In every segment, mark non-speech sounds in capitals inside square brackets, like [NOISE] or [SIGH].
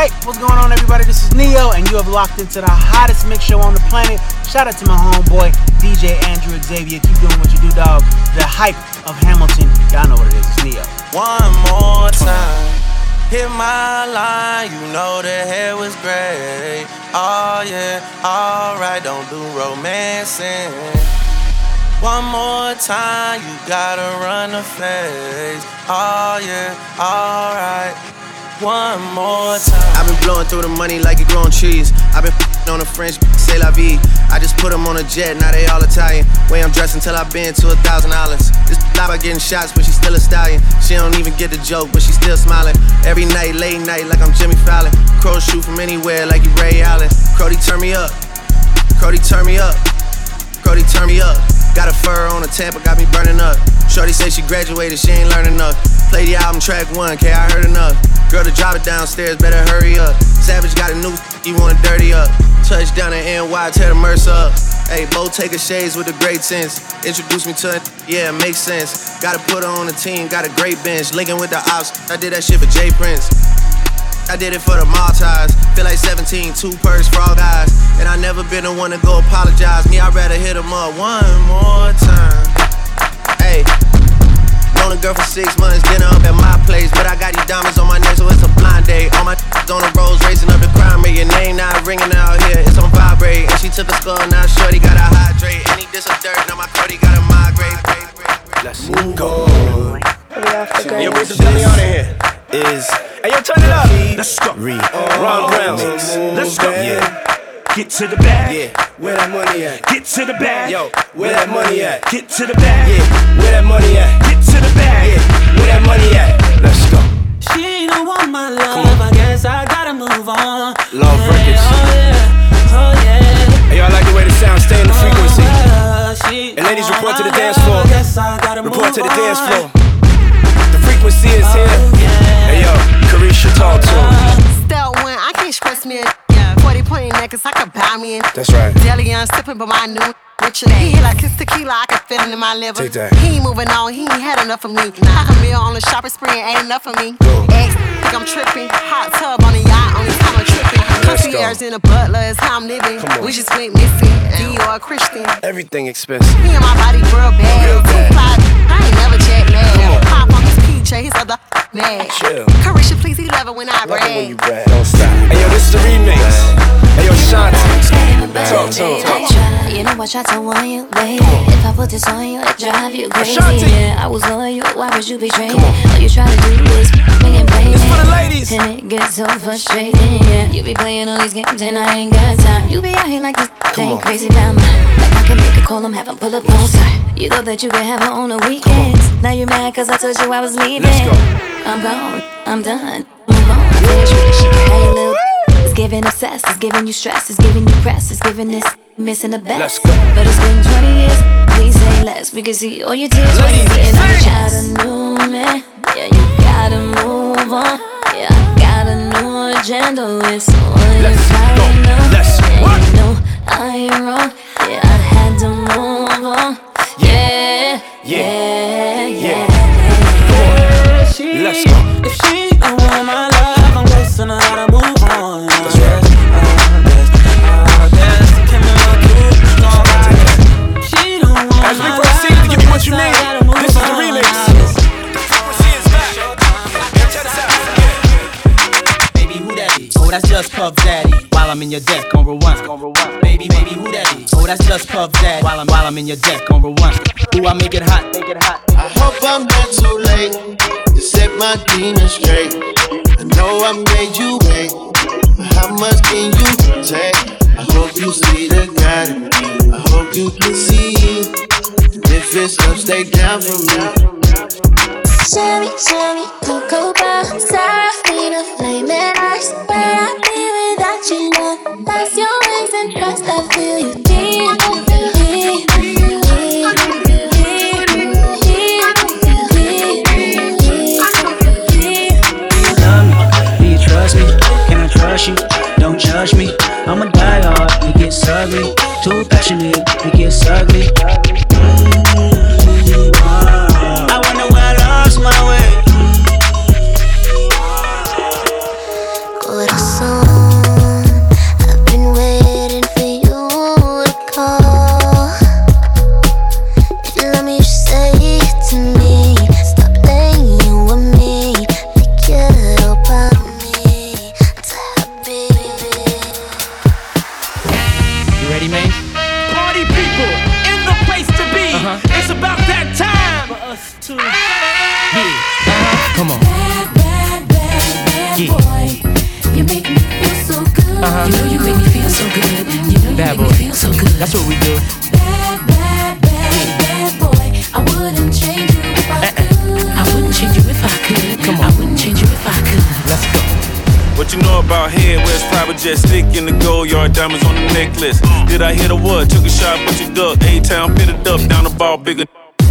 What's going on, everybody? This is Neo, and you have locked into the hottest mix show on the planet. Shout out to my homeboy, DJ Andrew Xavier. Keep doing what you do, dog. The hype of Hamilton. Y'all know what it is. It's Neo. One more time. Hit my line, you know the hair was great. Oh yeah, alright, don't do romancing. One more time, you gotta run the face. Oh yeah, alright. One more time. I've been blowing through the money like it growing trees. I've been on a French, say la vie. I just put them on a jet, now they all Italian. Way I'm dressed until I've been to a thousand dollars. This about getting shots, but she's still a stallion. She don't even get the joke, but she still smiling. Every night, late night, like I'm Jimmy Fallon. Crow shoot from anywhere, like you Ray Allen. Crody, turn me up. Crody, turn me up. Crody, turn me up. Got a fur on a Tampa, got me burning up. Shorty say she graduated, she ain't learning enough. Play the album track one, K, I heard enough. Girl to drop it downstairs, better hurry up. Savage got a new, you wanna dirty up. Touchdown in NY, tear the Mercer up. Hey, Bo take a shades with a great sense. Introduce me to it, yeah, makes sense. Gotta put her on the team, got a great bench. Linking with the ops, I did that shit for Jay Prince. I did it for the Maltese. Feel like 17, two purse, frog eyes. And I never been the one to go apologize. Me, I'd rather hit him up one more time. Hey, known a girl for six months, dinner up at my place. But I got these diamonds on my neck, so it's a blind date. All my [LAUGHS] on the roads, racing up the crime rate. Your name not ringing out here, it's on vibrate. And she took a skull, now shorty gotta hydrate. And he did some dirt, now my Cody gotta migrate. Let's go. Yo, bring some Billy on in here. Is hey yo, turn it up. Let's go. Re Ron Brown. Let's go. Yeah. Get to the bag. Yeah, where that money at? Get to the bag. Yo, where that money at? Get to the bag. Yeah, where that money at? Get to the bag. Yeah, where that money at? Let's go. She don't want my love. I guess I gotta move on. Love yeah, records. Oh yeah, oh yeah. Hey, y'all like the way the sound stay in the frequency. Uh, she And ladies, report to the dance floor. I guess I gotta Report move to the dance floor. Frequency is here. Hey yo, Carisha, talk to him. Step one, I can't stress me a 40 point necklace, I could buy me in. That's right. Deli, I'm sipping, but my new richer. He hit like his tequila, I can feel it in my liver. Take that. He ain't moving on, he ain't had enough of me. Half a meal on the shopping spree ain't enough of me. Ex, think I'm tripping. Hot tub on a yacht, only time I'm tripping. Concierge in a butler is how I'm living. We just went missing. Dior Christian. Everything expensive. Me and my body real bad. Real bad. I ain't never jet Come lag. Pop on his peach, his other. Chill. Carisha, please, he love it when I Love it when you brag. brag. Don't stop. Hey yo, this is the remix. Hey yo, Shanti. Talk to him. You know I try to warn you, baby. If I put this on you, it drive you crazy. Ashanti. Yeah, I was loyal, why would you betray me? All you try to do is me and play It's for the ladies. And it gets so frustrating, yeah. You be playing all these games and I ain't got time. You be out here like this, Come ain't crazy about me. Like I can make a call, I'm having pull up on. You thought that you could have her on the weekends. Now you mad cause I told you I was leaving. Go. I'm gone, I'm done. Move on, I finish with. Hey, little. It's giving obsessed, it's giving you stress, it's giving you press, it's giving this missing the best. Go. But it's been 20 years, please say less. We can see all your tears when Ladies, you're getting out. Got a new man, yeah, you gotta move on. Yeah, I got a new agenda, it's all Let's go. Let's and you know I ain't wrong, yeah, I had to move on. Yeah, yeah, yeah. She, Let's go. If she don't want my love, I'm guessing I gotta move on. That's right. She don't want As we my proceed to love, give you what you I need, gotta move this is the on. remix. The frequency is back. Yo, check this out. Yeah. Baby, who that is? Oh, that's just Puff Daddy. While I'm in your deck on rewind. Baby, baby, who that is? Oh, that's just Puff Daddy. While I'm while I'm in your deck on rewind. Ooh, I make it hot, make it hot. I hope I'm not too late to set my demons straight. I know I made you wait, but how much can you take? I hope you see the God in me. I hope you can see it. And if it's up, stay down for me. Cherry, cherry, cocoa bar, flame and ice. Where I be without you, love? That's your wings and trust. I feel you deep, You? Don't judge me. I'm a die hard, it gets ugly. Too passionate, it gets ugly. Necklace. Did I hit a what? Took a shot, but you duck. A town, fit it up, down the ball, bigger.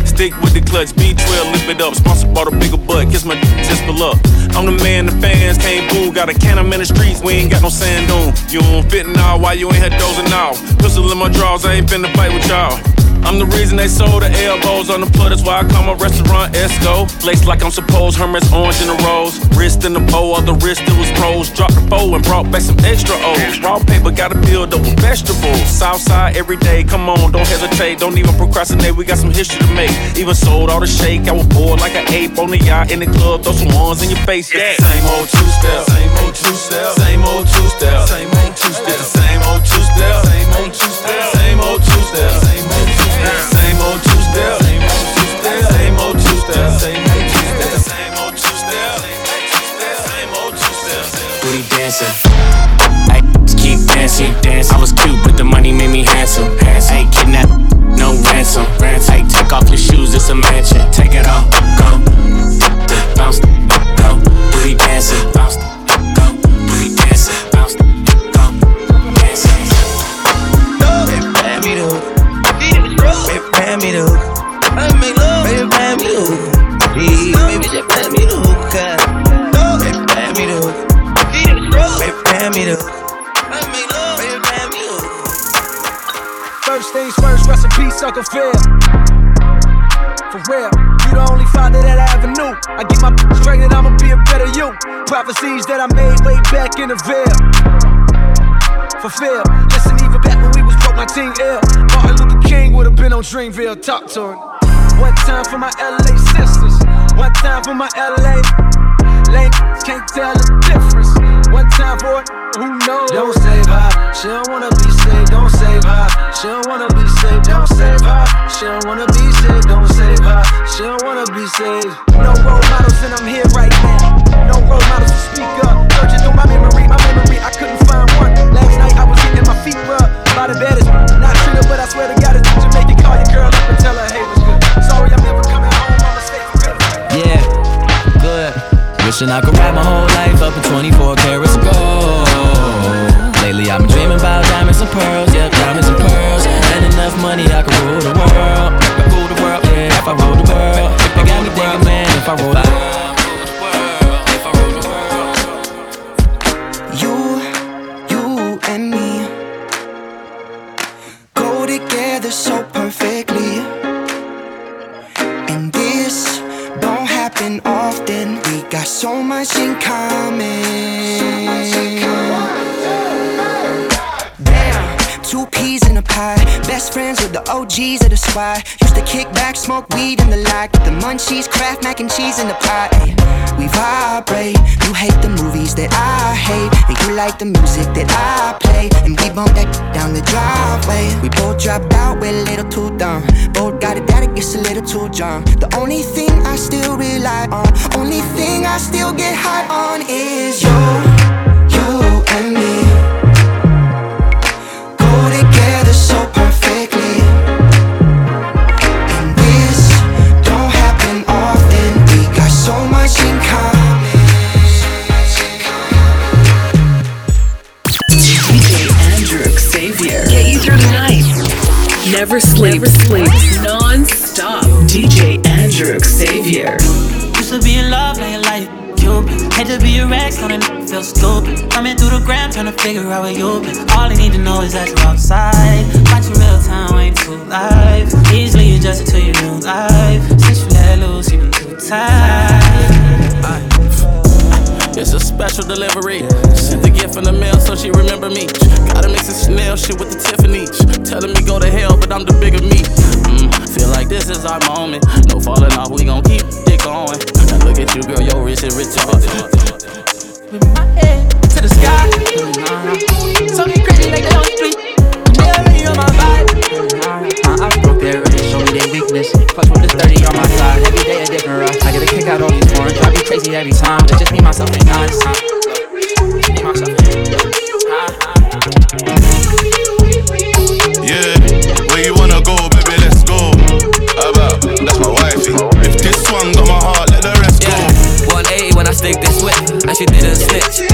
Stick with the clutch, B12, lift it up. Sponsor bought a bigger butt, kiss my just for luck. I'm the man the fans can't boo. Got a can, in the streets, we ain't got no sand on. You don't fit now, why you ain't had dozing off? Pistol in my drawers, I ain't finna fight with y'all. I'm the reason they sold the elbows on the. That's why I call my restaurant Esco. Laced like I'm supposed, Hermes orange in the rose. Wrist in the bow, all the wrist it was pros. Dropped the bow and brought back some extra O's. Raw paper gotta build up with vegetables. Southside every day, come on, don't hesitate. Don't even procrastinate, we got some history to make. Even sold all the shake, I was bored like an ape on the yacht in the club. Throw some ones in your face, yeah. Same old two step, same old two step, same old two step, same old two step, same old two step, same old two step, same old two step, same old two step. Same old two same old two same old two same old two. Booty dancing. I keep dancing, dancing. I was cute, but the money made me handsome. ain't kidnapped, no ransom. ransom. Take off your shoes, it's a mansion. Take it off, go. Bounce, go. Booty dancing, bounce, pan me the hook. Baby, pan me the hook. Yeah, Baby, just pan me the hook. uh. Baby, pan me the hook. Baby, pan me the hook. Me the. First things first, rest in peace, Uncle Phil. For real, you the only father that I ever knew. I get my [LAUGHS] straight and I'ma be a better you. Prophecies that I made way back in the veil. Fulfill. Listen, even back when we my team ill. Martin Luther King would have been on Dreamville. Talk to him. One time for my LA sisters. One time for my LA. Lame can't tell the difference. One time for who knows. Don't save her. She don't wanna be saved. Don't save her. She don't wanna be saved. Don't save her. She don't wanna be saved. Don't save her. She don't wanna be saved. No role models, and I'm here right now. No role models to speak up. Searching through my memory, my memory, I couldn't find one. Not but I swear to God it's Jamaican. Call your girl up and tell her, hey, what's good. Sorry, I'm never coming home. For good. Yeah, good. Wishing I could wrap my whole life up in 24 carats of gold. Lately I've been dreaming about diamonds and pearls, yeah, diamonds and pearls. And enough money I could rule the world. If I rule the world, yeah, if I rule the world. They got me thinking, man, if I rule the world. OGs of the squad. Used to kick back, smoke weed in the lot. Get the munchies, craft mac and cheese in the pot. Ay, we vibrate. You hate the movies that I hate, and you like the music that I play. And we bump that down the driveway. We both dropped out, we're a little too dumb. Both got it that it gets a little too drunk. The only thing I still rely on, only thing I still get high on is you, you and me. Go together so perfectly. DJ Andrew Xavier. Get you through the night. Never sleep. Never sleep. Non-stop. DJ Andrew Xavier. Used to be in love, now you like Cupid. Hate to be your ex, on it feel stupid. Coming through the gram, trying to figure out where you've been. All I need to know is that you're outside. Watch real time, ain't too live. Easily adjusted to your new life. Since you loose, you too tight. It's a special delivery. Sent the gift in the mail so she remember me. Gotta mix the Chanel shit with the Tiffany. Telling me go to hell, but I'm the bigger me. Mm, feel like this is our moment. No falling off, we gon' keep it going. Now look at you, girl, your wrist is retarded. With my head to the sky. So get crazy like that on the street. Never on my vibe. My eyes broke there, ready show me their weakness. Fuck with this 30 crazy every time, but just me, myself, and honest. Yeah, where you wanna go, baby, let's go. About, that's my wife. If this one got my heart, let the rest yeah. go. 180 when I stick this whip, and she didn't snitch.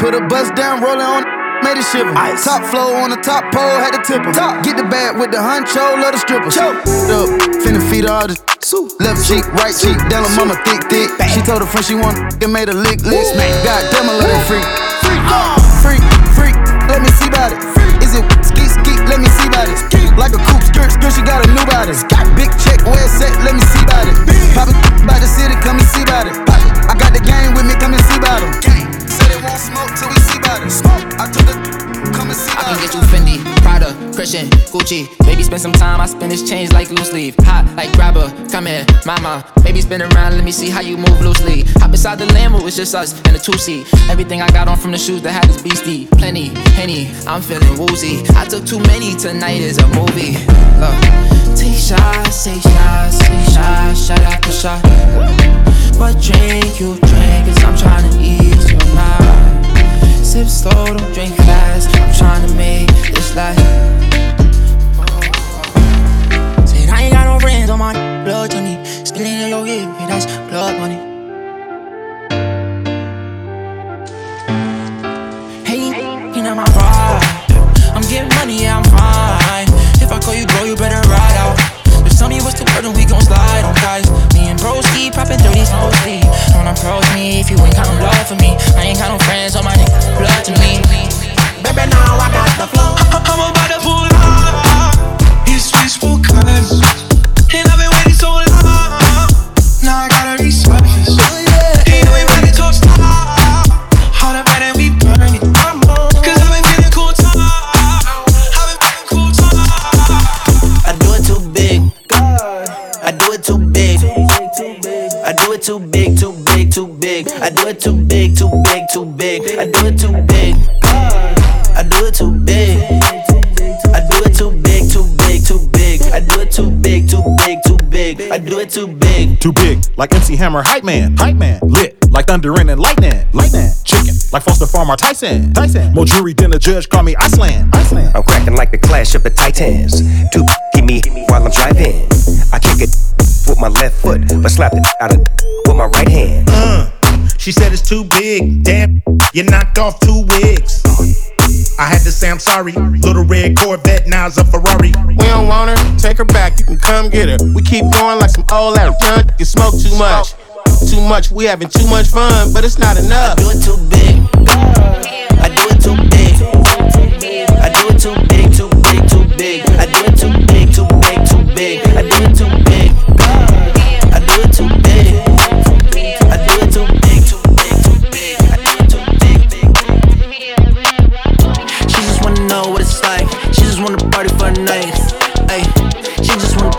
Put a bus down, rolling on made it shiver. Ice. Top flow on the top pole, had to tip. Top. Get the bag with the honcho, love the stripper. Choke. Up, finna feed all the Soup. Left cheek, right cheek, down on mama thick, thick. She told her friend she want and made a lick, lick. God damn, I love that freak. Freak, uh, freak, freak, let me see about it. Is it ski, ski, let me see about it. Like a coupe skirt, skirt, she got a new body. Got big check, where it's at, let me see about it. Pop it by the city, come and see about it. I got the game with me, come and see about it. Won't smoke till we see about it. Smoke, I told her, come and see. I can get you Fendi, Prada, Christian, Gucci. Maybe spend some time, I spend this change like loose leaf. Hot like grabber, come here, mama. Maybe spin around, let me see how you move loosely. Hop inside the Lambo, it's just us and the two seat. Everything I got on from the shoes that had this beastie. Plenty, henny, I'm feeling woozy. I took too many, tonight is a movie. Look. Take shots, take shots, take shots, shot after shot. What drink you drink? Cause I'm trying to ease your mind. Sip slow, don't drink fast. I'm trying to make this last. Said I ain't got no friends on my blood to me. Spilling in your hip, that's blood money. Hey, you know my vibe. I'm getting money, yeah, I'm fine. If I call you, bro, you better ride out. Just tell me what's the burden, we gon' slide on guys. Me and bros keep popping 30s mostly. Don't like MC Hammer, hype man, hype man. Lit, like thunder and lightning, lightning. Chicken, like Foster Farmer, Tyson, Tyson. More jury than a judge, call me Iceland, Iceland. I'm cracking like the clash of the Titans. Too give me hit me while I'm driving. I kick it with my left foot, but slap it out of with my right hand. Uh, she said it's too big. Damn, you knocked off two wigs. I had to say I'm sorry. Little red Corvette, now's a Ferrari. We don't want her, take her back. You can come get her. We keep going like some old ass junk. You smoke too much, too much. We having too much fun, but it's not enough. I do it too big. I do it too big. I do it too big,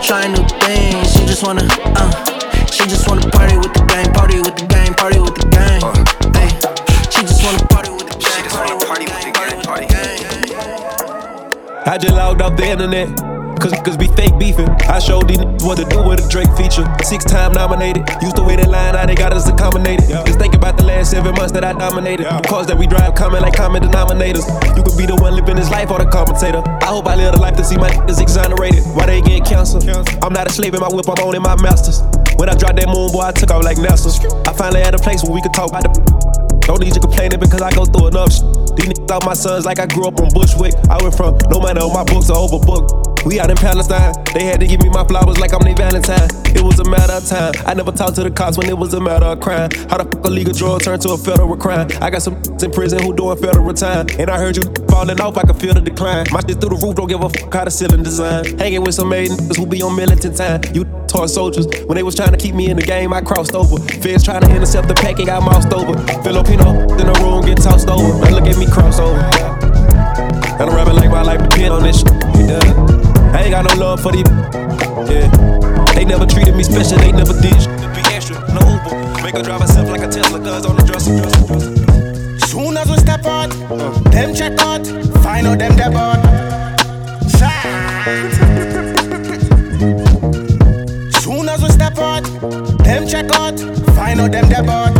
just try new things. She just wanna, uh, she just wanna party with the gang, party with the gang, party with the gang. Ay, she just wanna party with the gang, party with the gang, party with the gang. I just logged off the internet. Cause niggas be fake beefing. I showed these niggas what to do with a Drake feature. Six time nominated. Used to wait in line, now they got us accommodated. Just think about the last seven months that I dominated. The cars that we drive coming like common denominators. You could be the one living this life or the commentator. I hope I live a life to see my niggas exonerated. Why they get cancer? I'm not a slave in my whip, I'm owning my masters. When I dropped that moon, boy, I took off like NASA. I finally had a place where we could talk about the. Don't need you complaining because I go through enough shit. These niggas out my sons like I grew up on Bushwick. I went from no money on my books to overbooked. We out in Palestine, they had to give me my flowers like I'm their Valentine. It was a matter of time. I never talked to the cops when it was a matter of crime. How the fuck a legal drug turned to a federal crime? I got some [LAUGHS] in prison who doing federal time. And I heard you [LAUGHS] falling off, I can feel the decline. My shit through the roof, don't give a fuck how the ceiling design. Hanging with some maiden who be on militant time. You [LAUGHS] toy soldiers. When they was trying to keep me in the game, I crossed over. Feds trying to intercept the pack and got moused over. Filipino in the room get tossed over. Now look at me cross over. And I'm rapping like my life depend on this shit. Yeah. I ain't got no love for these. Yeah. They never treated me special, they never did shit. Be extra, no Uber. Make her drive herself like a Tesla, guns on the dresser. Soon as we step out, them check out, find out them dead out. Soon as we step out, them check out, find out them dead out.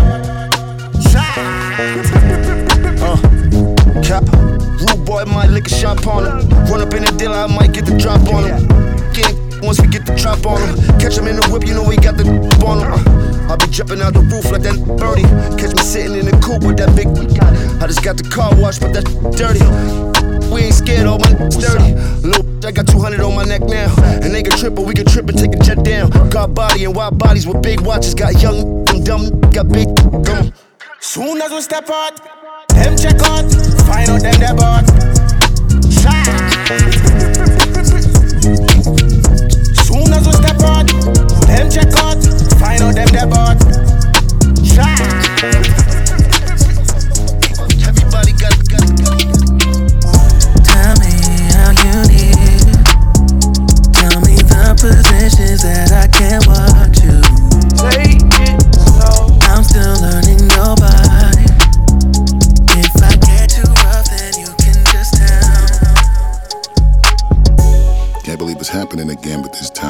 Uh, cap, rude boy might lick a shot on him. Run up in the deal, I might get the drop on him. Get once we get the drop on him. Catch him in the whip, you know we got the on him. I'll be jumping out the roof like that birdie. Catch me sitting in the coupe with that big. I just got the car washed, but that dirty. We ain't scared, all my dirty. Little, I got 200 on my neck now. And they can trip, but we can trip and take a jet down. Got body and wild bodies with big watches. Got young and dumb, got big. Soon as we step out, them check out, find out them they bought. Soon as we step out, them check out, find out them they bought.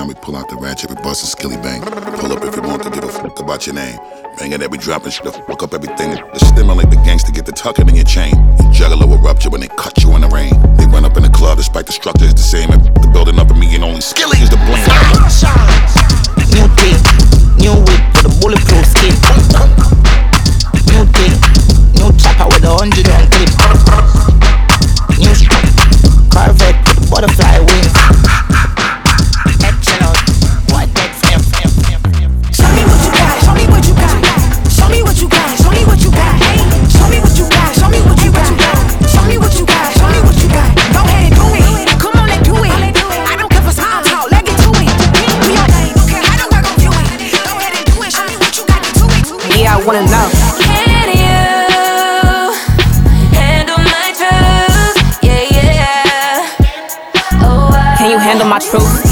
Time we pull out the ratchet, we bust a skilly bang. Pull up if you want to give a fuck about your name. Banging every drop and shit, fuck up everything. The stimulate the gangster, get the tucking in your chain. Your juggler will rupture when they cut you in the rain. They run up in the club despite the structure is the same. If the building up and me and only skilly is the blame. New dick, new whip with a bulletproof skin. New dick, new chopper with a hundred round clip. New Corvette with butterfly wings.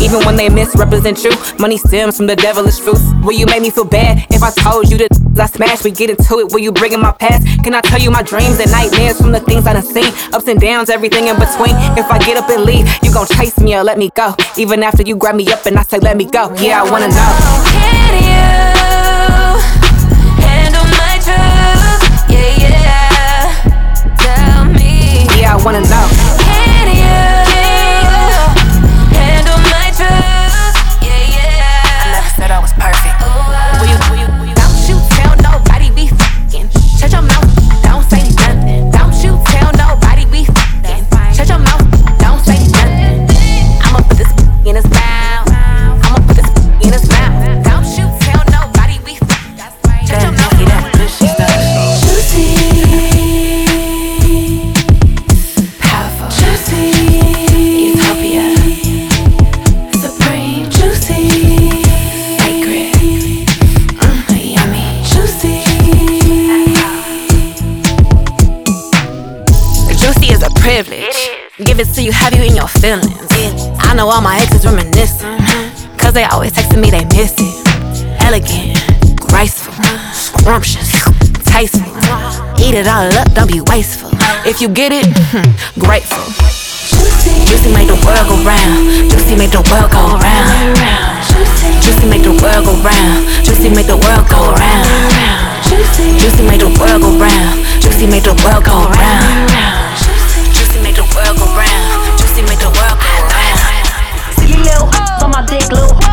Even when they misrepresent you, money stems from the devilish fruits. Will you make me feel bad if I told you that I smashed? We get into it. Will you bring in my past? Can I tell you my dreams and nightmares from the things I done seen? Ups and downs, everything in between. If I get up and leave, you gon' chase me or let me go. Even after you grab me up and I say let me go. Yeah, I wanna know. Can you handle my truth? Yeah, yeah. Tell me. Yeah, I wanna know. Know all my exes reminiscing. Cause they always texting me they miss it. Elegant, graceful, scrumptious, tasteful. Eat it all up, don't be wasteful. If you get it, hmm, grateful. Juicy make the world go round. Juicy make the world go round. Juicy make the world go round. Juicy make the world go round. Juicy make the world go round. Juicy make the world go round. glue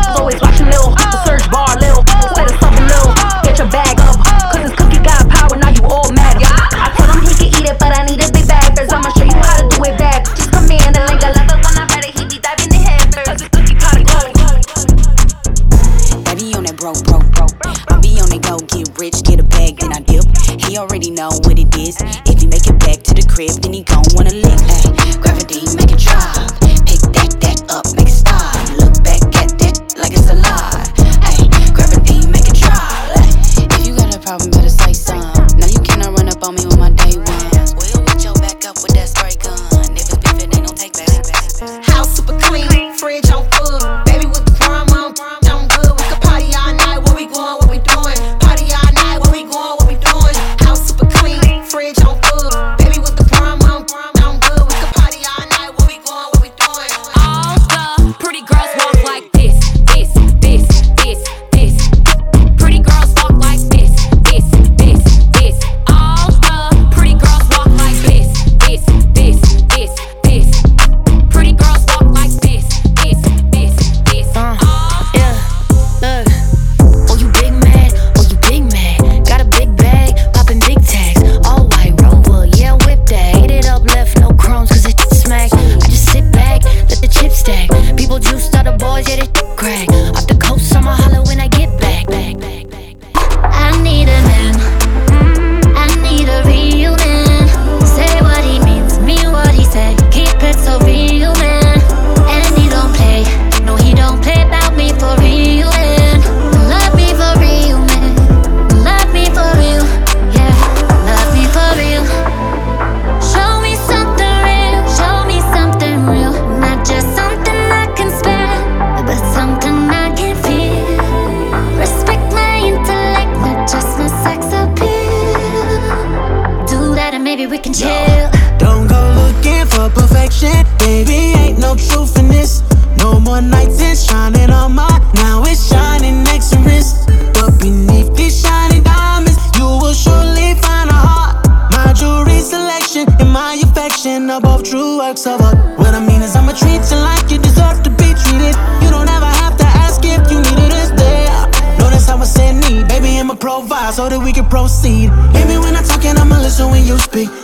big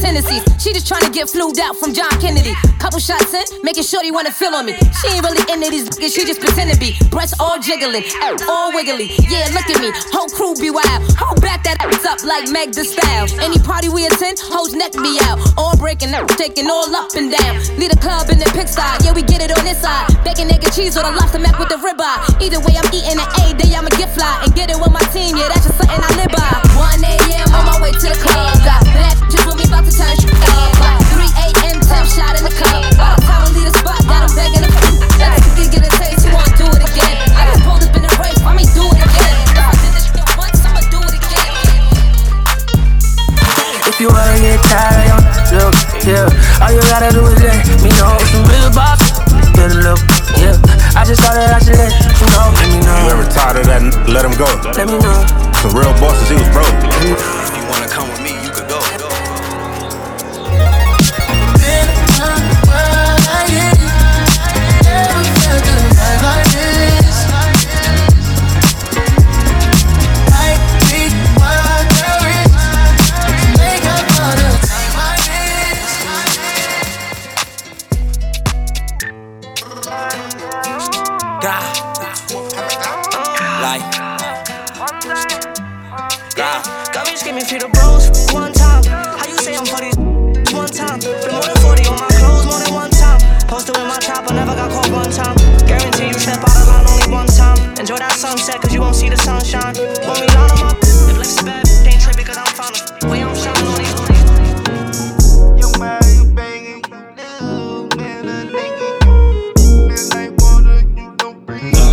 Tennessee's she just trying to get flued out from John Kennedy. Couple shots in, making sure they wanna feel on me. She ain't really into these niggas, she just pretend to be. Breasts all jiggling, all wiggly. Yeah, look at me, whole crew be wild. Hold back that ass up like Meg the Style. Any party we attend, hoes neck me out. All breaking up, taking all up and down. Lead a club in the pig style, yeah, we get it on this side. Bacon, egg, and cheese or the lobster mac with the ribeye. Either way, I'm eating an A day, I'ma get fly and get it with my team. Yeah, that's just something I live by. 1 a.m. on my way to the club. Got bad just with me, about to turn shit up. 3 a.m. shot in the cup. By the time we leave the spot, got 'em begging to Let the cookie get a taste, you wanna do it again. I just pulled up in the race, I mean, do it again. If I did this shit once, I'ma do it again. If you wanna get tired of your look, yeah, all you gotta do is let me know. Some real bop, get a look, yeah. I just thought that I should let you know. Let me know. You ever tired of that? n- Let him go. Let me know. Some real bosses, he was broke. See the sunshine. When we line 'em up, if life's bad, they ain't tripping, cause I'm found a way I'm shining on these.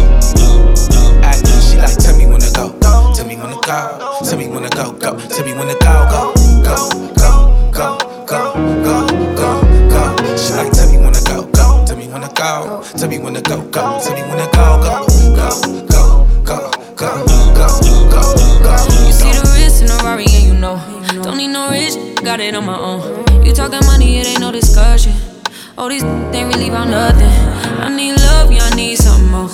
Ay, She like, tell me when to go, tell me when to go, tell me when to go, go, tell me when to go, go, go, go, go, go, go, go, go. She like, tell me when to go, go, tell me when to go, tell me when to go, go, tell me when to go, go, go, go, go, go, go. You see the wrist in a Rari and you know. Don't need no rich, got it on my own. You talking money, it ain't no discussion. All these ain't really about nothing. I need love, yeah, I need something more.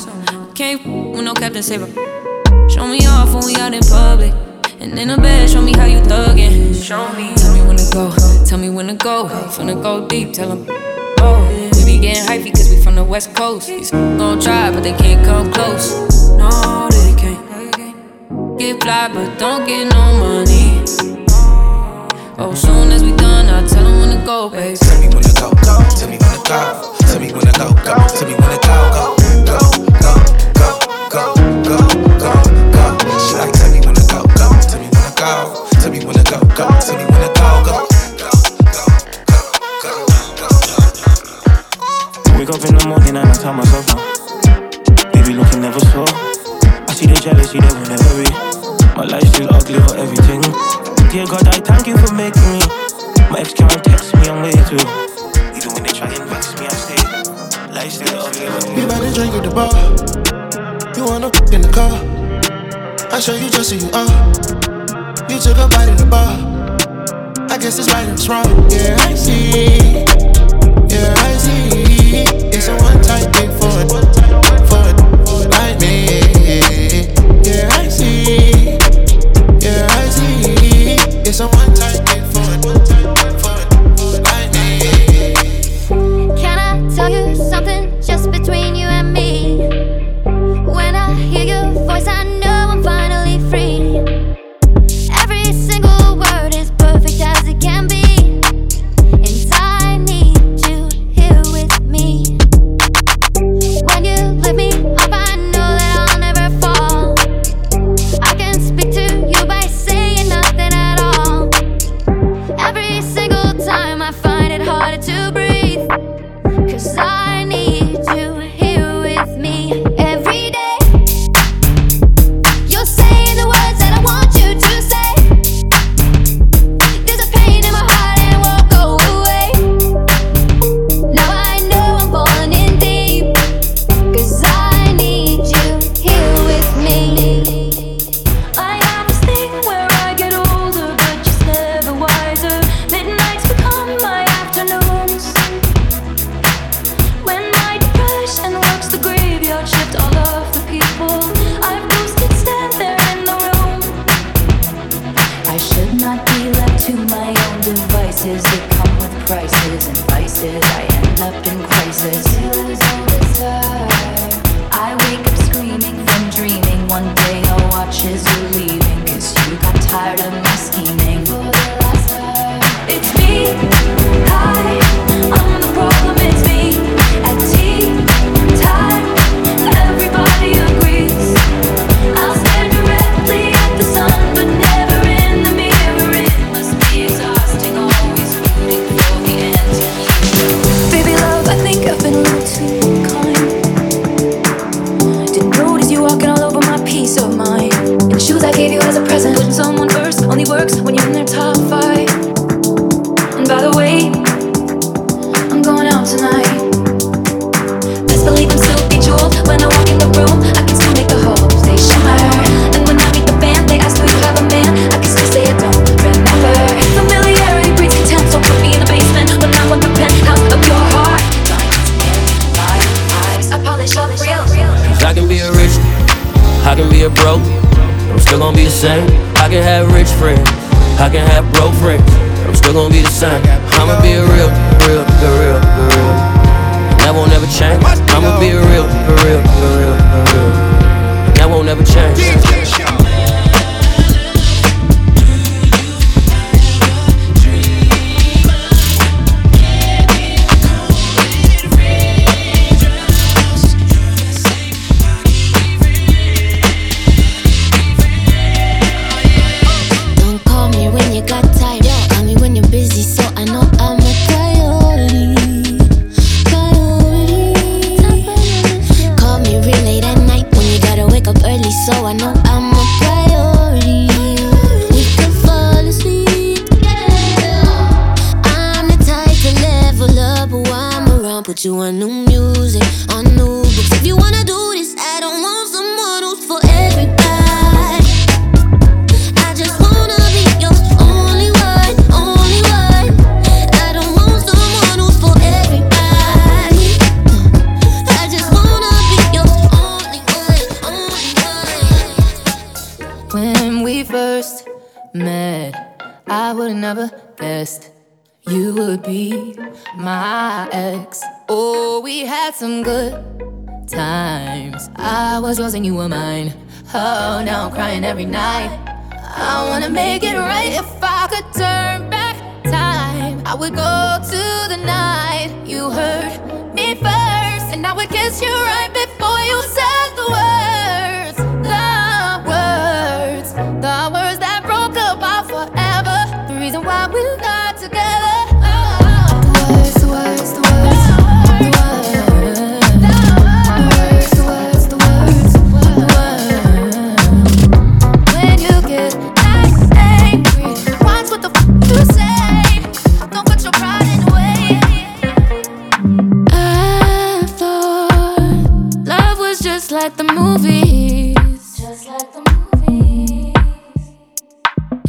Can't with no Captain Saber. Show me off when we out in public. And in the bed, show me how you thuggin'. Show me. Tell me when to go, tell me when to go. Finna go deep, tell them. Oh, we be getting hypey cause we from the west coast. These gon' try, but they can't come close. No, they get fly, but don't get no money. Oh, soon as we done, I tell them when to go, babe. Tell me when to go, go. Tell me when to go. Tell me when to go, go. Tell me when to go, go. Go, go, go, go, go, go, go. She like, tell me when to go, go. Tell me when to go. Tell me when to go, go. Tell me when to go, go. Wake up in the morning and I tell myself, baby, looking never slow. I see the jealousy that my life too ugly for everything. Dear God, I thank you for making me. My ex can't text me, I'm way too. Even when they try and vex me, I stay. Life still ugly for You about to drink at the bar. You wanna f- in the car. I show you just who you are. You took a bite in the bar. I guess it's right and it's wrong. Yeah, I see. books, you want new music, on new books. If you wanna do this, I don't want someone who's for everybody. I just wanna be your only one, only one. I don't want someone who's for everybody. I just wanna be your only one, only one. When we first met, I would've never guessed you would be my ex. Oh, we had some good times. I was yours and you were mine. Oh, now I'm crying every night. I wanna make it right if I could turn back time. I would go to the night you hurt me first, and I would kiss you right before you said.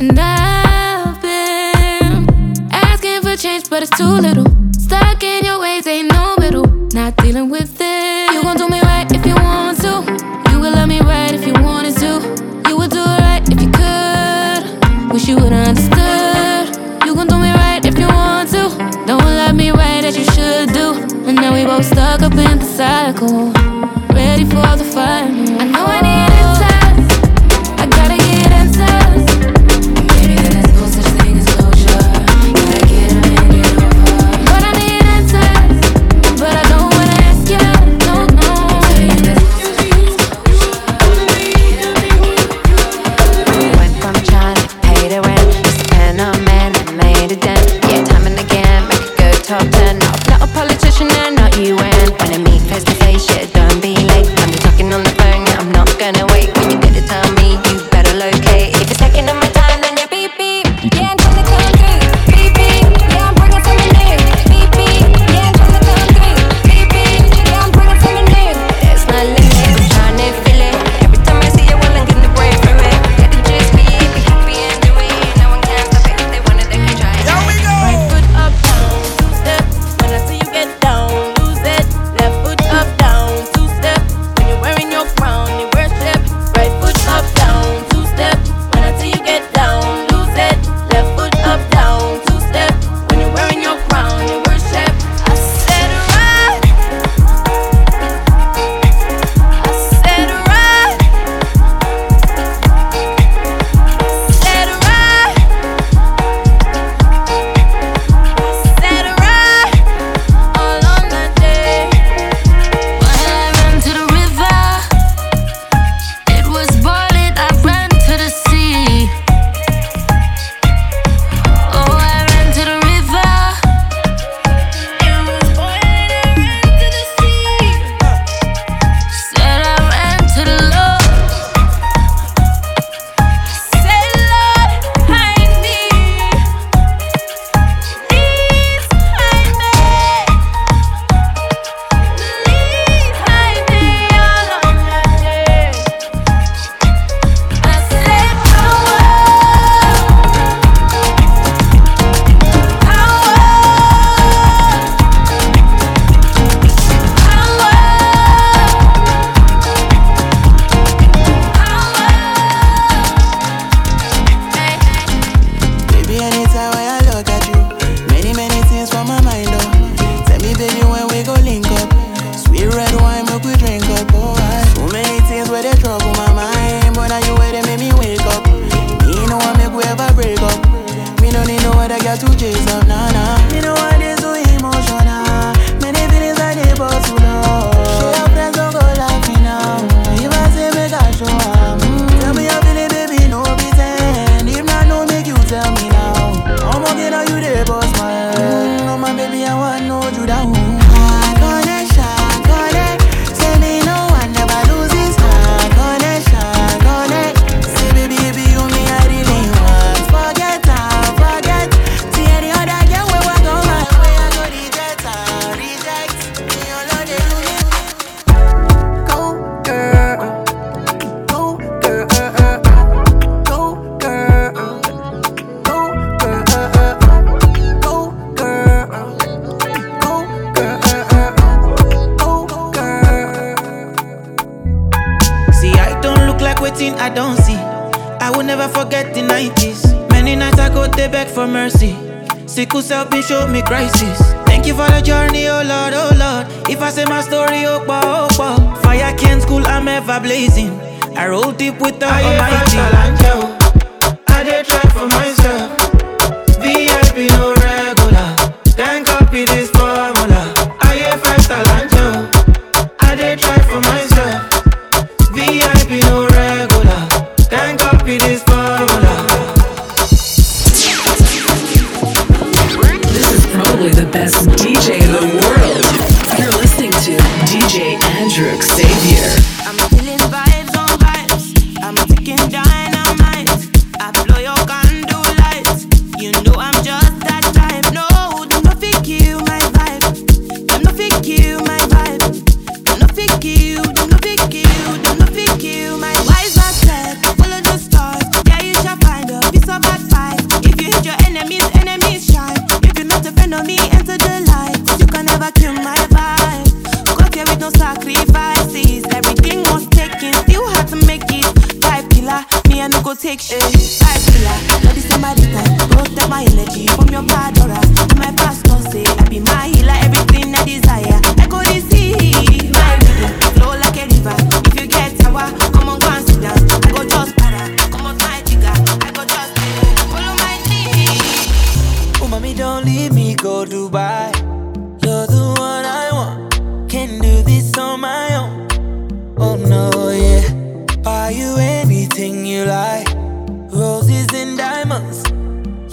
And I've been asking for change, but it's too little. Stuck in your ways, ain't no middle. Not dealing with it. You gon' do me right if you want to. You would love me right if you wanted to. You would do it right if you could. Wish you would understood. You gon' do me right if you want to. Don't love me right as you should do. And now we both stuck up in the cycle.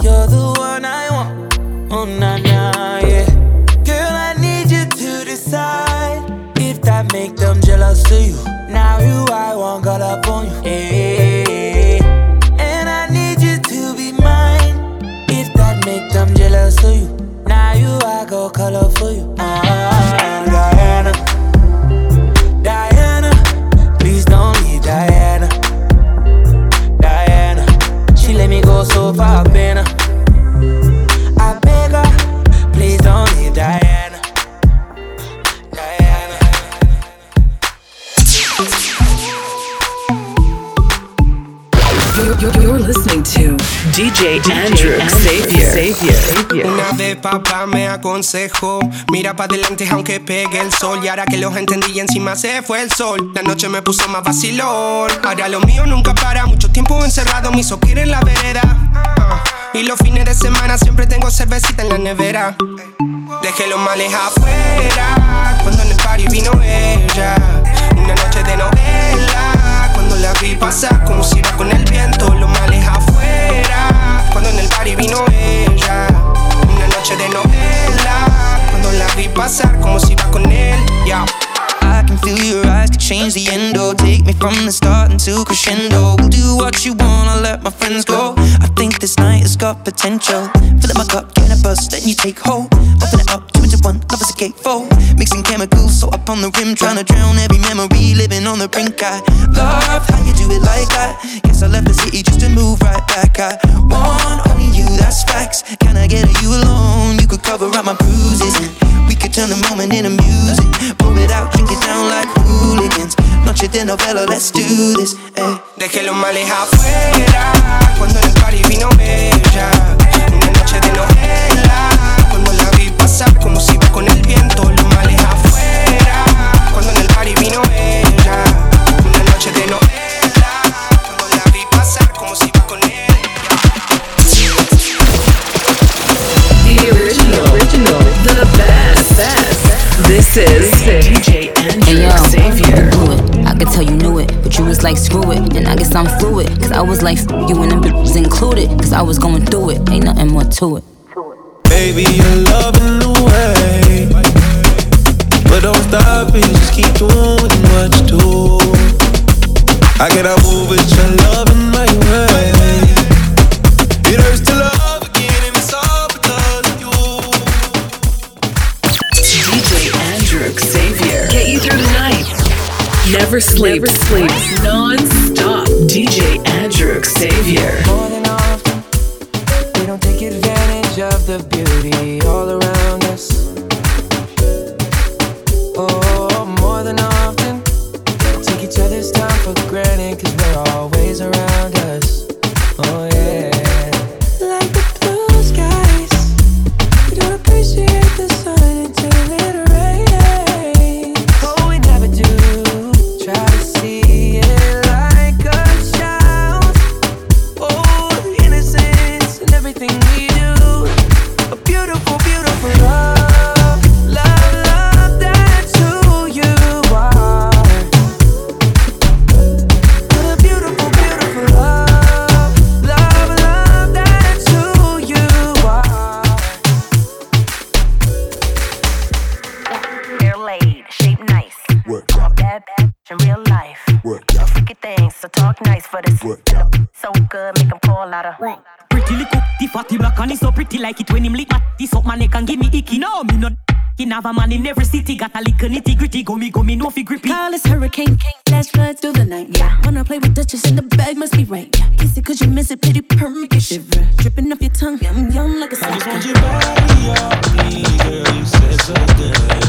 You're the one I want. Oh na na, yeah. Girl, I need you to decide if that make them jealous of you. Now you, I want got up on you. Aconsejó, mira para adelante aunque pegue el sol. Y ahora que los entendí y encima se fue el sol, la noche me puso más vacilón. Ahora lo mío nunca para, mucho tiempo encerrado hizo ir en la vereda. Ah, Y los fines de semana siempre tengo cervecita en la nevera. Dejé los males afuera, cuando en el party vino ella. Una noche de novela, cuando la vi pasar como si iba con el viento. Los males afuera, cuando en el party vino ella. Noche de novela, cuando la vi pasar como si iba con él. Yeah. I can feel your eyes could change the endo. Take me from the start into crescendo. We'll do what you want, I'll let my friends go. I think this night has got potential. Fill up my cup, get a buzz, then you take hold. Open it up, two into one, love is a gatefold. Mixing chemicals, so up on the rim, trying to drown every memory, living on the brink. I love how you do it like that. Guess I left the city just to move right back. I want only you, that's facts. Can I get you alone? You could cover up my bruises. We could turn the moment into music. Down like hooligans. Noche de novela, let's do this. Eh. Dejé los males afuera cuando en el party vino ella. Una noche de novela cuando la vi pasar como si iba con el viento. Los males afuera cuando en el party vino ella. Una noche de novela cuando la vi pasar como si iba con él. The original, original, the best, best. This is Hey yo, Xavier. do it. I could tell you knew it, but you was like screw it. And I guess I'm fluid, cause I was like f- you and them bitches included. Cause I was going through it, ain't nothing more to it. Baby, you're loving the way. But don't stop it, just keep doing what you do. I gotta move with your love Never sleep. Never sleep. Non-stop. DJ Andrew Xavier. More than often, we don't take advantage of the beauty have a man in every city. Got a little nitty gritty. Go me, go me, no fi grippy. Call this hurricane. Flash floods through the night. Yeah. Wanna play with Duchess in the bag, must be right. Yeah. Kiss it cause you miss it. Pretty perm, make you shiver. Dripping up your tongue. Yum, yum, like a I just want your body off me, girl. You said something.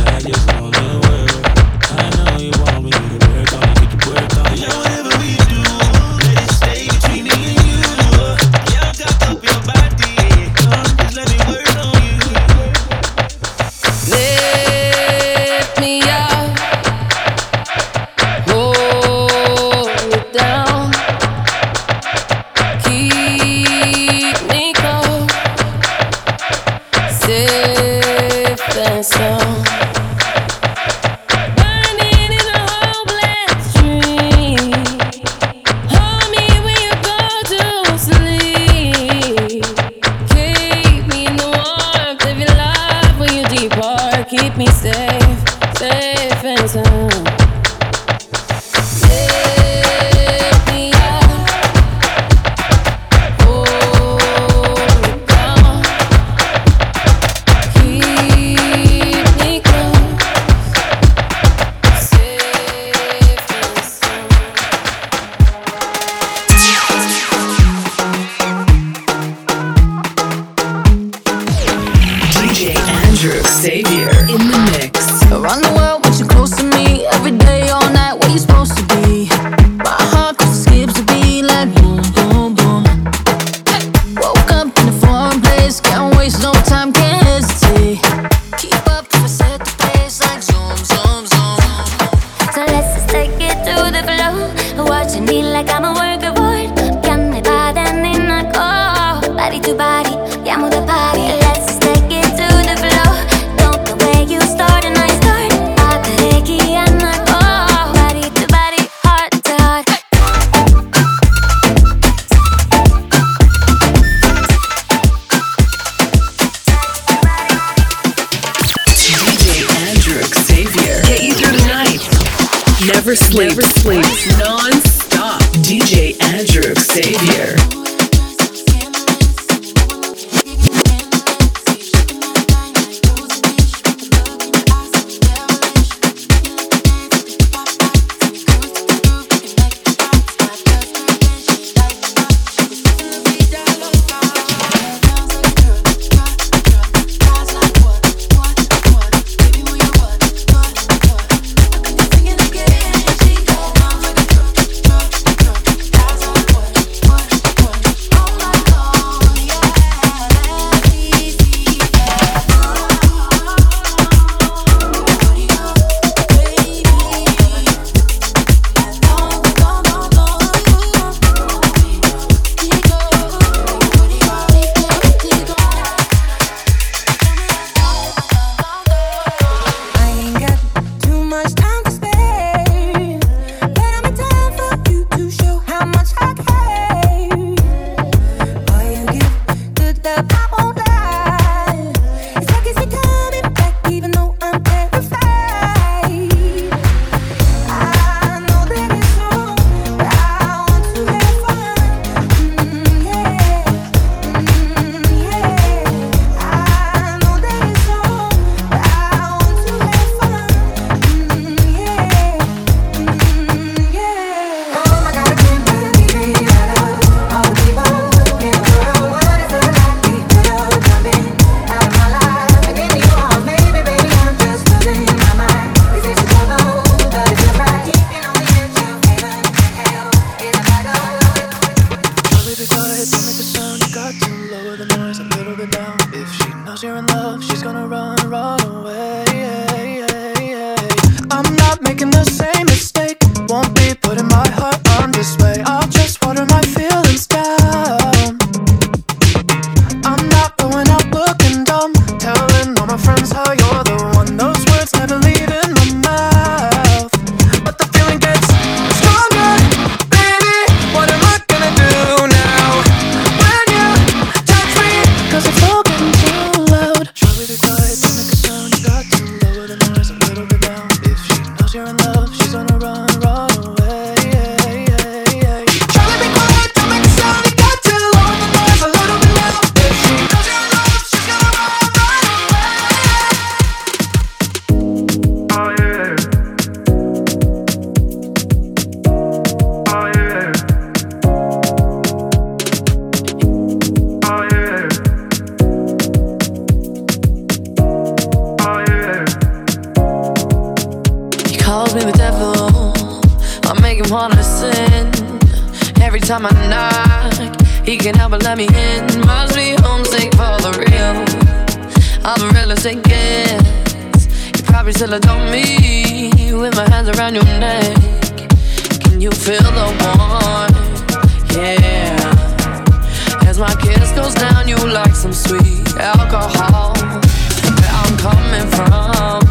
some sweet alcohol where I'm coming from.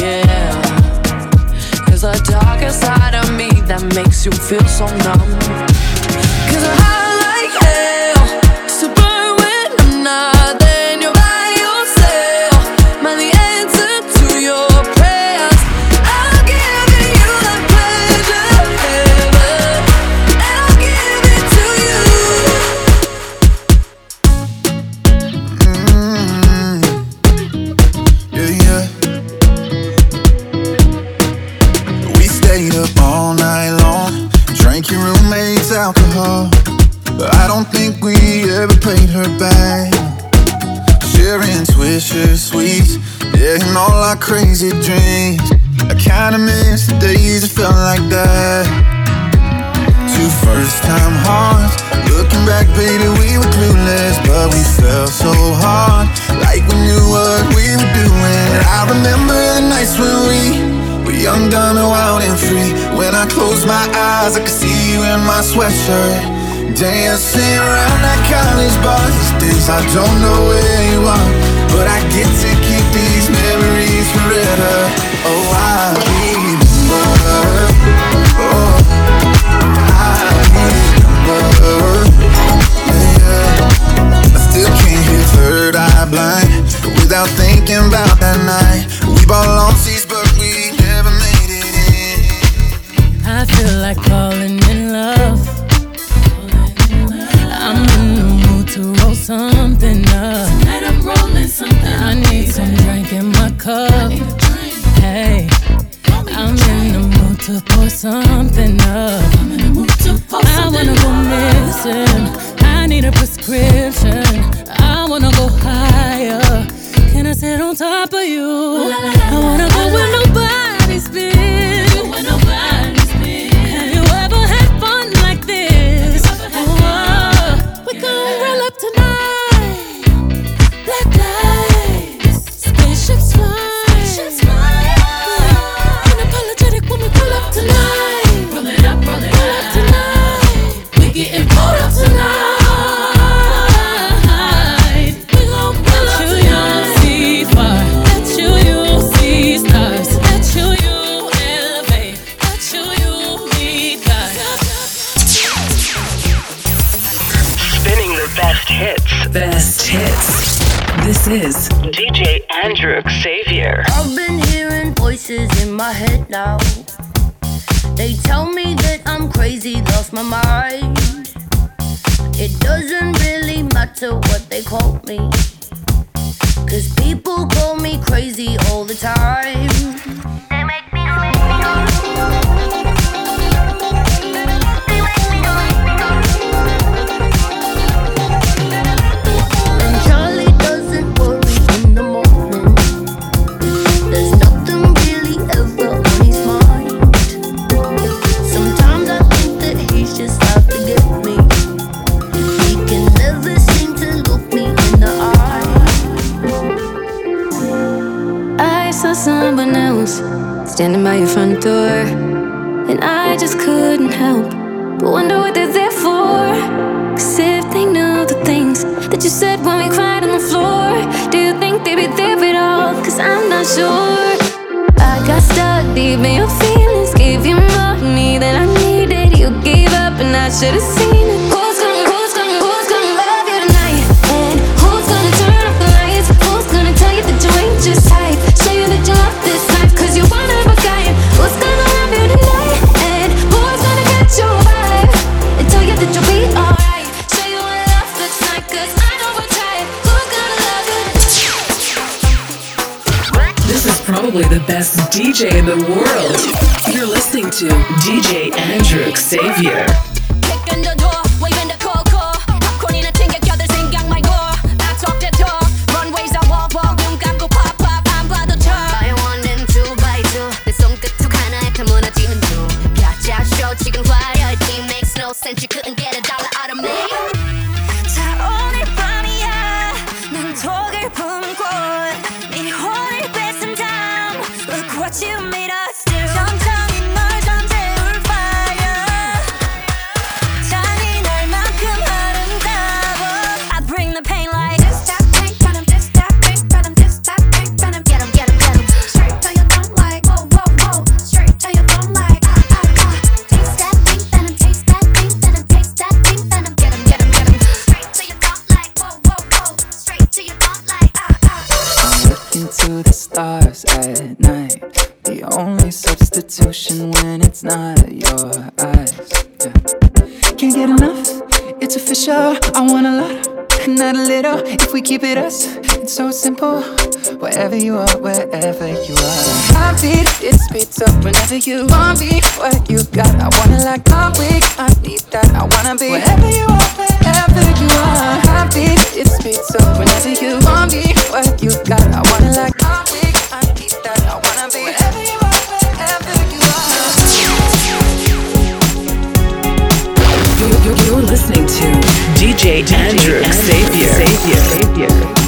Yeah, there's a darker side of me that makes you feel so numb. my mind. It doesn't really matter what they call me. Cause people call me crazy simple. Wherever you are, wherever you are. I it speeds up whenever you want me. What you got, I wanna like all week. I need that, I wanna be. Wherever you are, wherever you are. I it speeds up whenever you want me. What you got, I wanna like all week. I need that, I wanna be. You are, listening to DJ Andrew Xavier. Xavier. Xavier.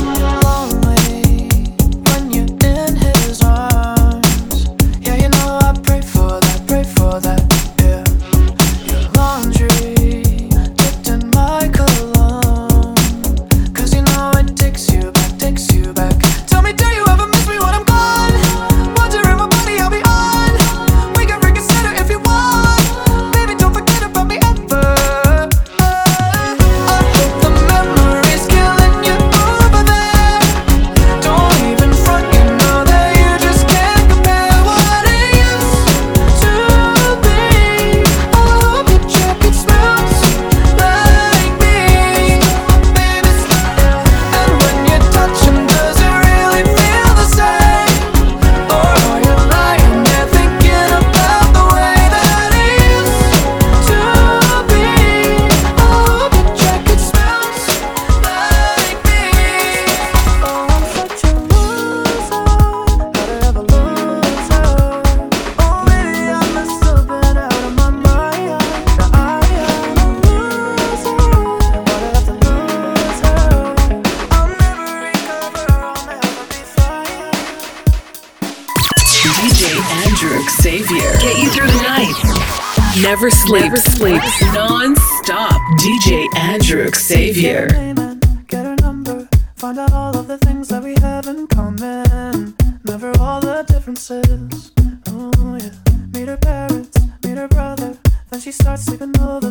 savior. Get you through the night. Never sleep. Never sleep. Non-stop. DJ Andrew Xavier. Get number. Find out all of the things that we have in common. Never all the differences. Oh yeah. Meet her parents. Meet her brother. Then she starts sleeping over.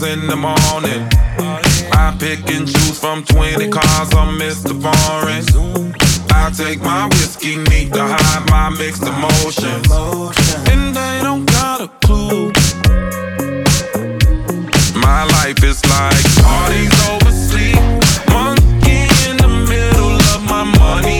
Hours in the morning. I pick and choose from 20 cars on Mr. Foreign. I take my whiskey, need to hide my mixed emotions. And they don't got a clue. My life is like parties over sleep. Monkey in the middle of my money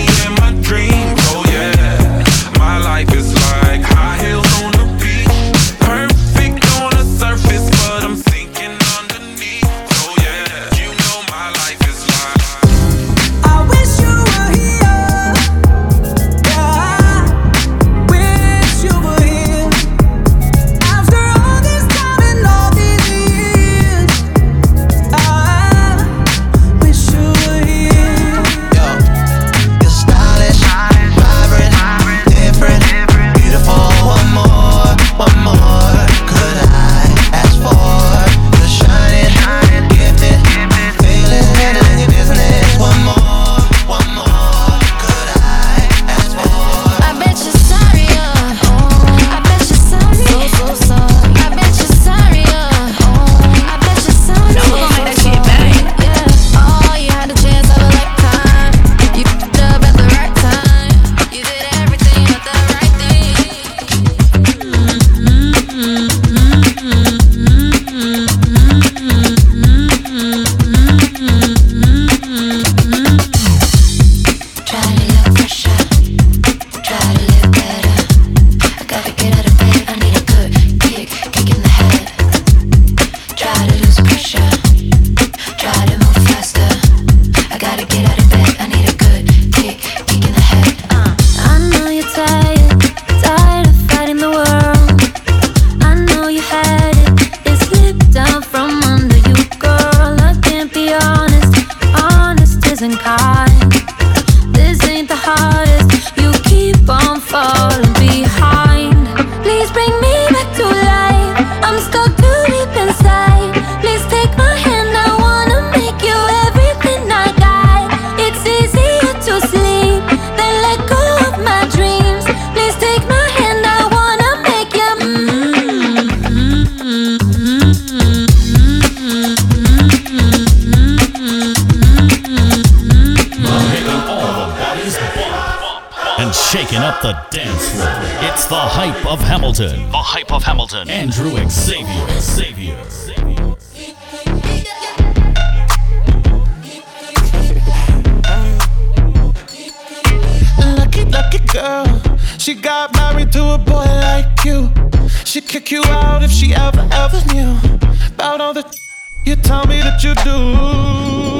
Hamilton. The hype of Hamilton. Andrew Xavier. Xavier. Lucky, lucky girl. She got married to a boy like you. She'd kick you out if she ever, ever knew about all the you tell me that you do.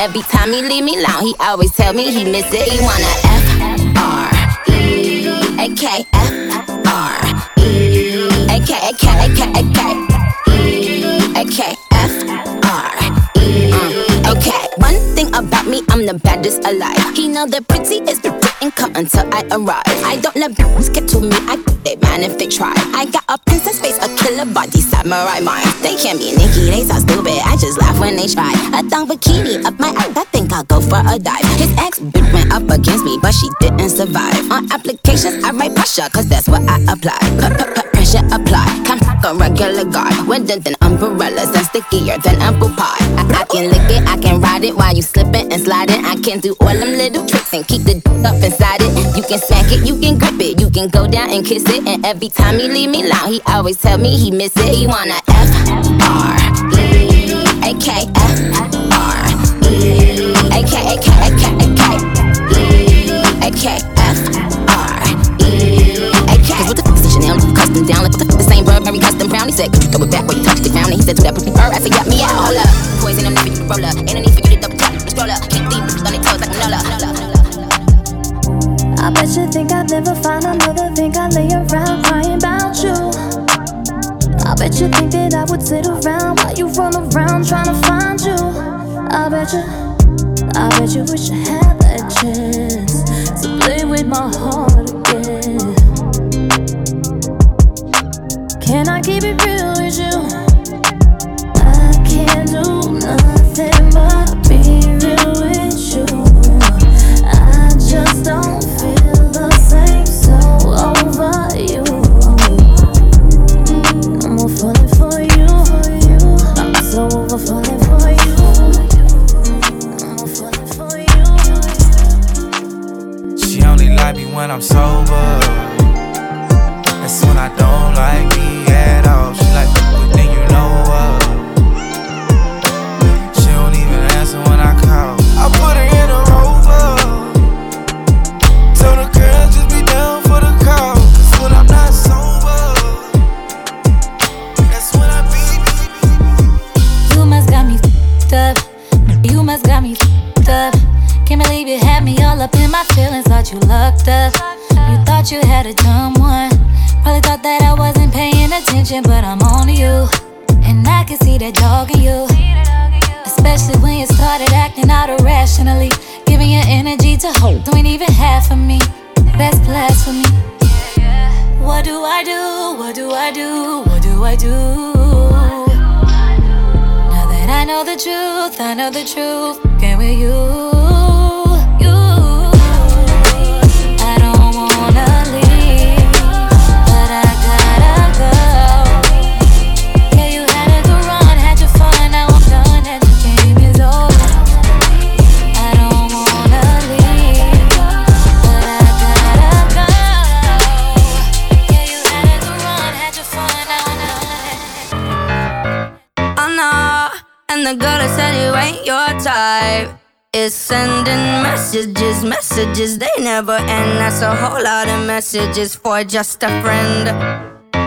every time he leave me alone, he always tell me he miss it. He wanna F R E A K F R E A K A K A K A K E A K F R E A K. About me, I'm the baddest alive. He know the pretty is the didn't come until I arrive. I don't let bitches get to me. I think they man if they try. I got a princess face, a killer body, samurai mind. They can't be Nicki, they so stupid. I just laugh when they try. A thong bikini up my ass, I think I'll go for a dive. His ex bitch went up against me, but she didn't survive. On applications, I write pressure, cause that's what I apply. P-p-p- Pressure apply, can't a regular guy. Wetter than umbrellas and stickier than apple pie. I, I can lick it, I can ride it while you slipping and sliding. I can do all them little tricks and keep the d- up inside it. You can smack it, you can grip it, you can go down and kiss it. And every time he leave me alone, he always tell me he miss it. He wanna F R E A K F R E A K A K A K A K E A K Throw it back when you touch the ground. And he said, that pussy I said, me out. Hold up. Poison, I'm never you roll up. Ain't need for you to double. Just roll up. On toes like I bet you think I'd never find another thing I lay around crying about you. I bet you think that I would sit around while you run around trying to find you. I bet you, I bet you wish you had that chance to play with my heart. Can I keep it real with you? messages for just a friend.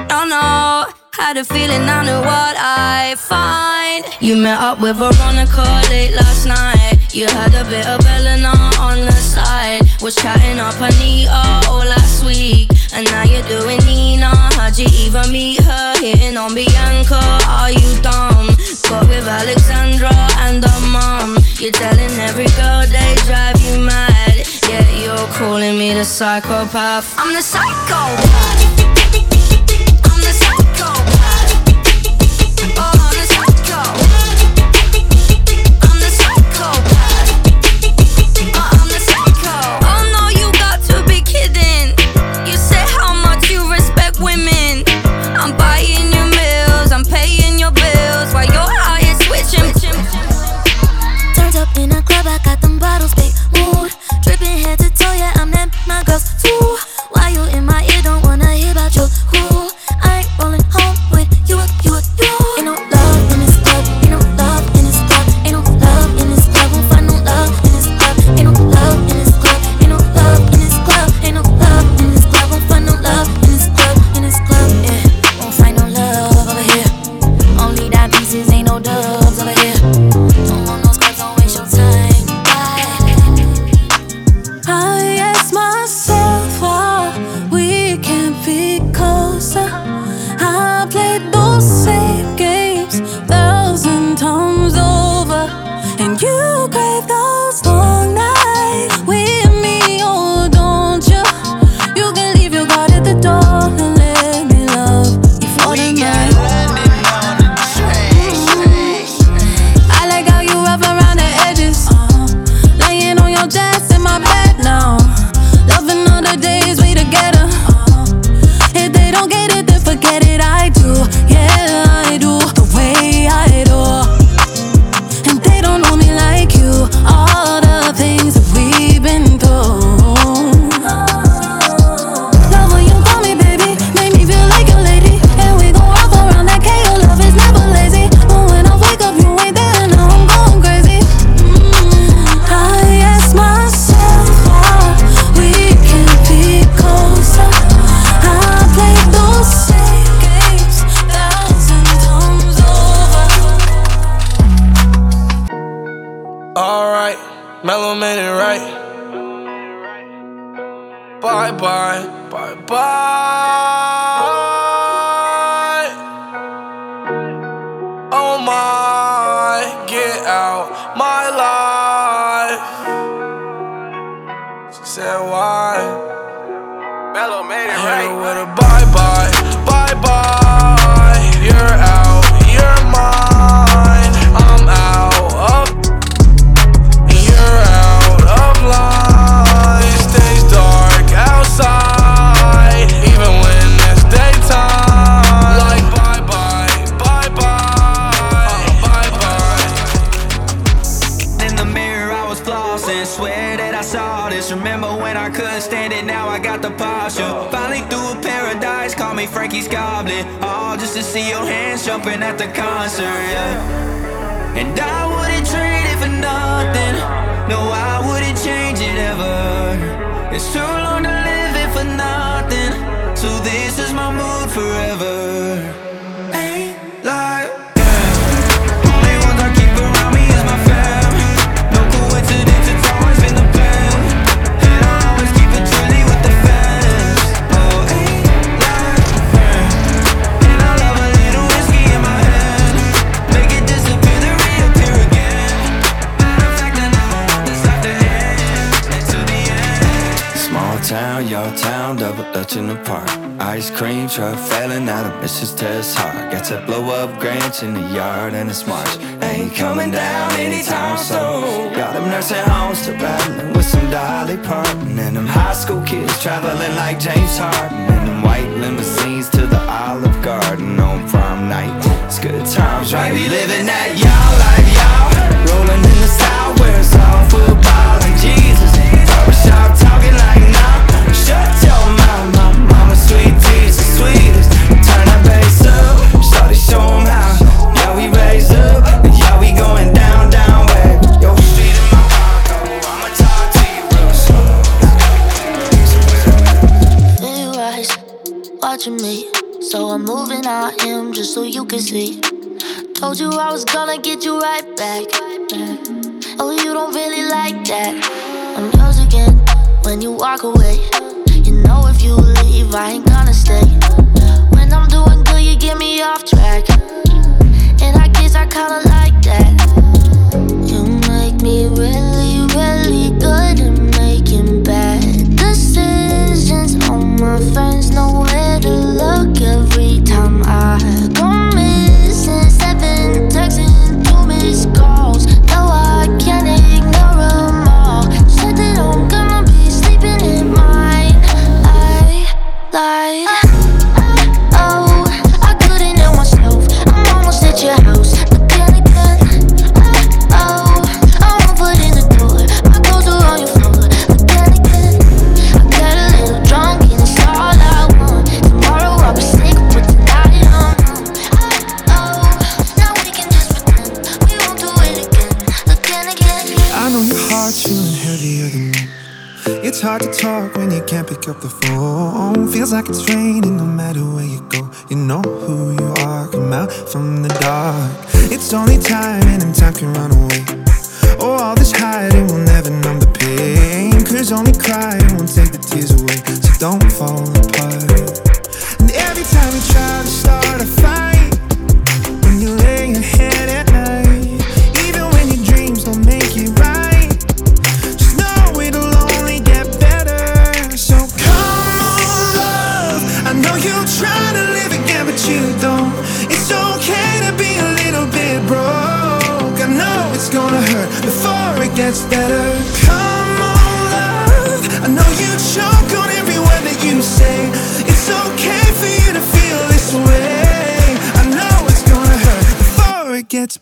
Don't know how to feel I know what I find. You met up with Veronica late last night. You had a bit of Elena on the side. Was chatting up Anita all last week. And now you're doing Nina. How'd you even meet her? Hitting on Bianca. Are you dumb? Got with Alexandra and her mom. You're telling every girl they drive you mad. Yeah, you're calling me the psychopath. I'm the psycho. never made it right. Bye bye, bye bye. The concert, yeah. And I wouldn't trade it for nothing. No, I wouldn't change it ever. It's too long to live it for nothing. So this is my mood forever. In the park. Ice cream truck failing out of Mrs. Tess heart. Got to blow up grants in the yard and it's March. Ain't coming down anytime soon. Got them nursing homes to battling with some Dolly Parton. And them high school kids traveling like James Harden. And them white limousines to the Olive Garden on prom night. It's good times, right? We living that y'all life, y'all. Rolling in the south where it's all football and Jesus. Barbershop talking like Turn that bass up, 'em how. Yeah, we raise up, yeah, we going down, down, in my I'ma talk to you real slow. Eyes watching me. So I'm moving on him just so you can see. Told you I was gonna get you right back. Oh, you don't really like that. I'm yours again when you walk away. You know if you leave, I ain't gonna stay. When I'm doing good, you get me off track. And I guess I kinda like that. You make me really, really good at making bad decisions. All my friends know where to look every pick up the phone. Feels like it's raining no matter where you go. You know who you are, come out from the dark. It's only time and time can run away. Oh, all this hiding will never numb the pain. Cause only crying won't take the tears away. So don't fall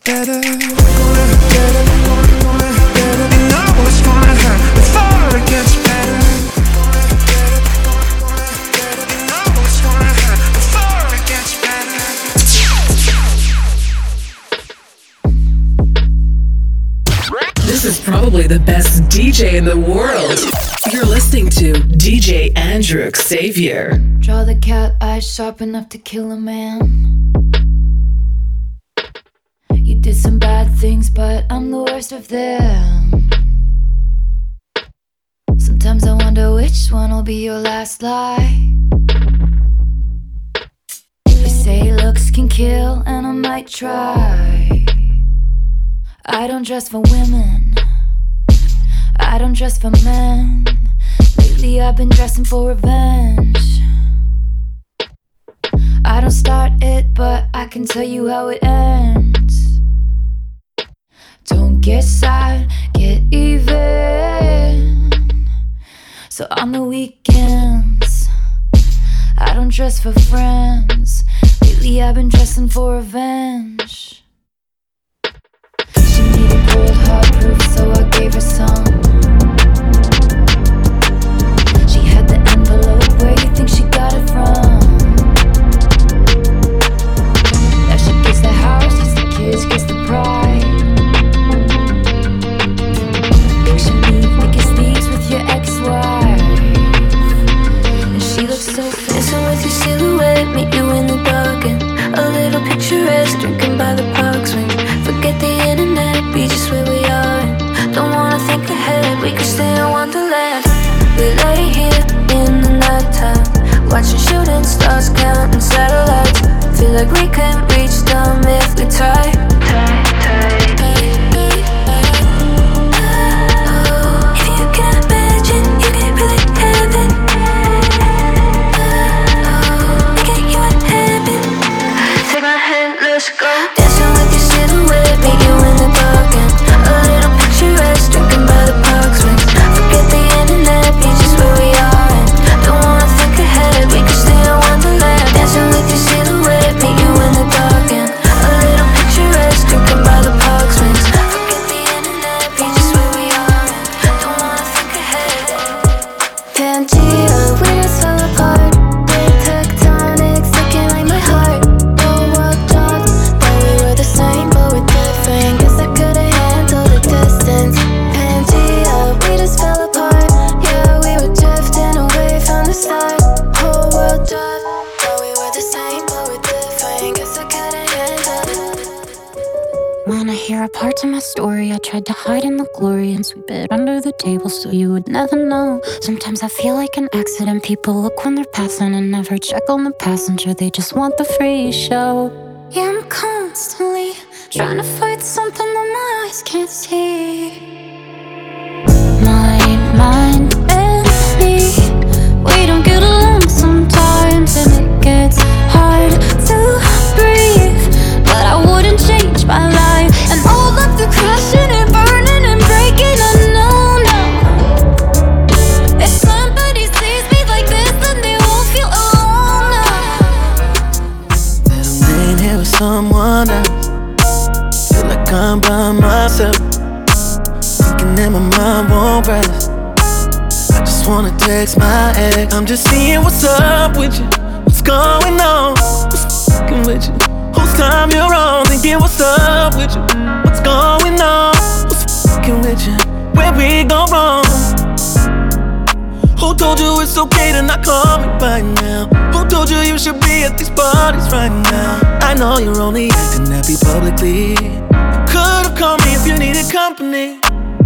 hurt better, gonna, gonna hurt better. You know gonna hurt before it gets better. You know it's gonna hurt before it gets better. This is probably the best DJ in the world. You're listening to DJ Andrew Xavier. Draw the cat eyes sharp enough to kill a man. Some bad things, but I'm the worst of them. Sometimes I wonder which one will be your last lie. They say looks can kill, and I might try. I don't dress for women. I don't dress for men. Lately I've been dressing for revenge. I don't start it, but I can tell you how it ends. Don't get sad, get even. So on the weekends, I don't dress for friends. Lately I've been dressing for revenge. She needed cold hard proof, so I gave her some. She had the envelope, where you think she got it from? Now she gets the house, gets the kids, gets the pride. Meet you in the dark and a little picturesque, drinking by the park swing. Forget the internet, be just where we are. And don't wanna think ahead, we could stay in Wonderland. We lay here in the nighttime, watching shooting stars, counting satellites. Feel like we can reach them if we try. Glory and sweep it under the table so you would never know. Sometimes I feel like an accident. People look when they're passing and never check on the passenger. They just want the free show. Yeah, I'm constantly trying to fight something that my eyes can't see. My mind and me, we don't get along sometimes, and it gets text my ex. I'm just seeing what's up with you. What's going on? What's fucking with you? Whose time you're on? Thinking what's up with you? What's going on? What's fucking with you? Where we go wrong? Who told you it's okay to not call me right now? Who told you you should be at these parties right now? I know you're only acting happy publicly. You could've called me if you needed company.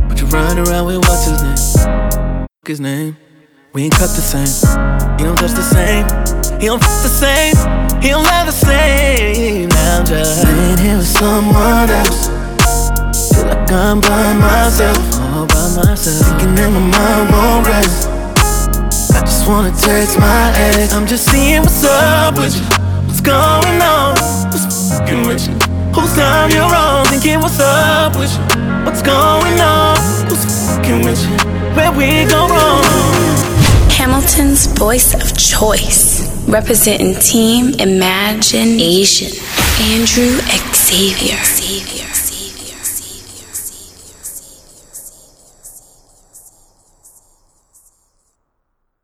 But you run around with what's his name? His name. We ain't cut the same. He don't touch the same. He don't f the same. He don't love the same. Now I'm just laying here with someone else. Feel like I'm by myself, all by myself. Thinking that my mind won't rest. I just wanna text my ex. I'm just seeing what's up with you. What's going on? What's fucking with you? Whose time you're? Thinking what's up with you? What's going on? Who's fucking with you? Where we go wrong? Hamilton's voice of choice, representing Team Imagine Asian, Andrew Xavier. Xavier.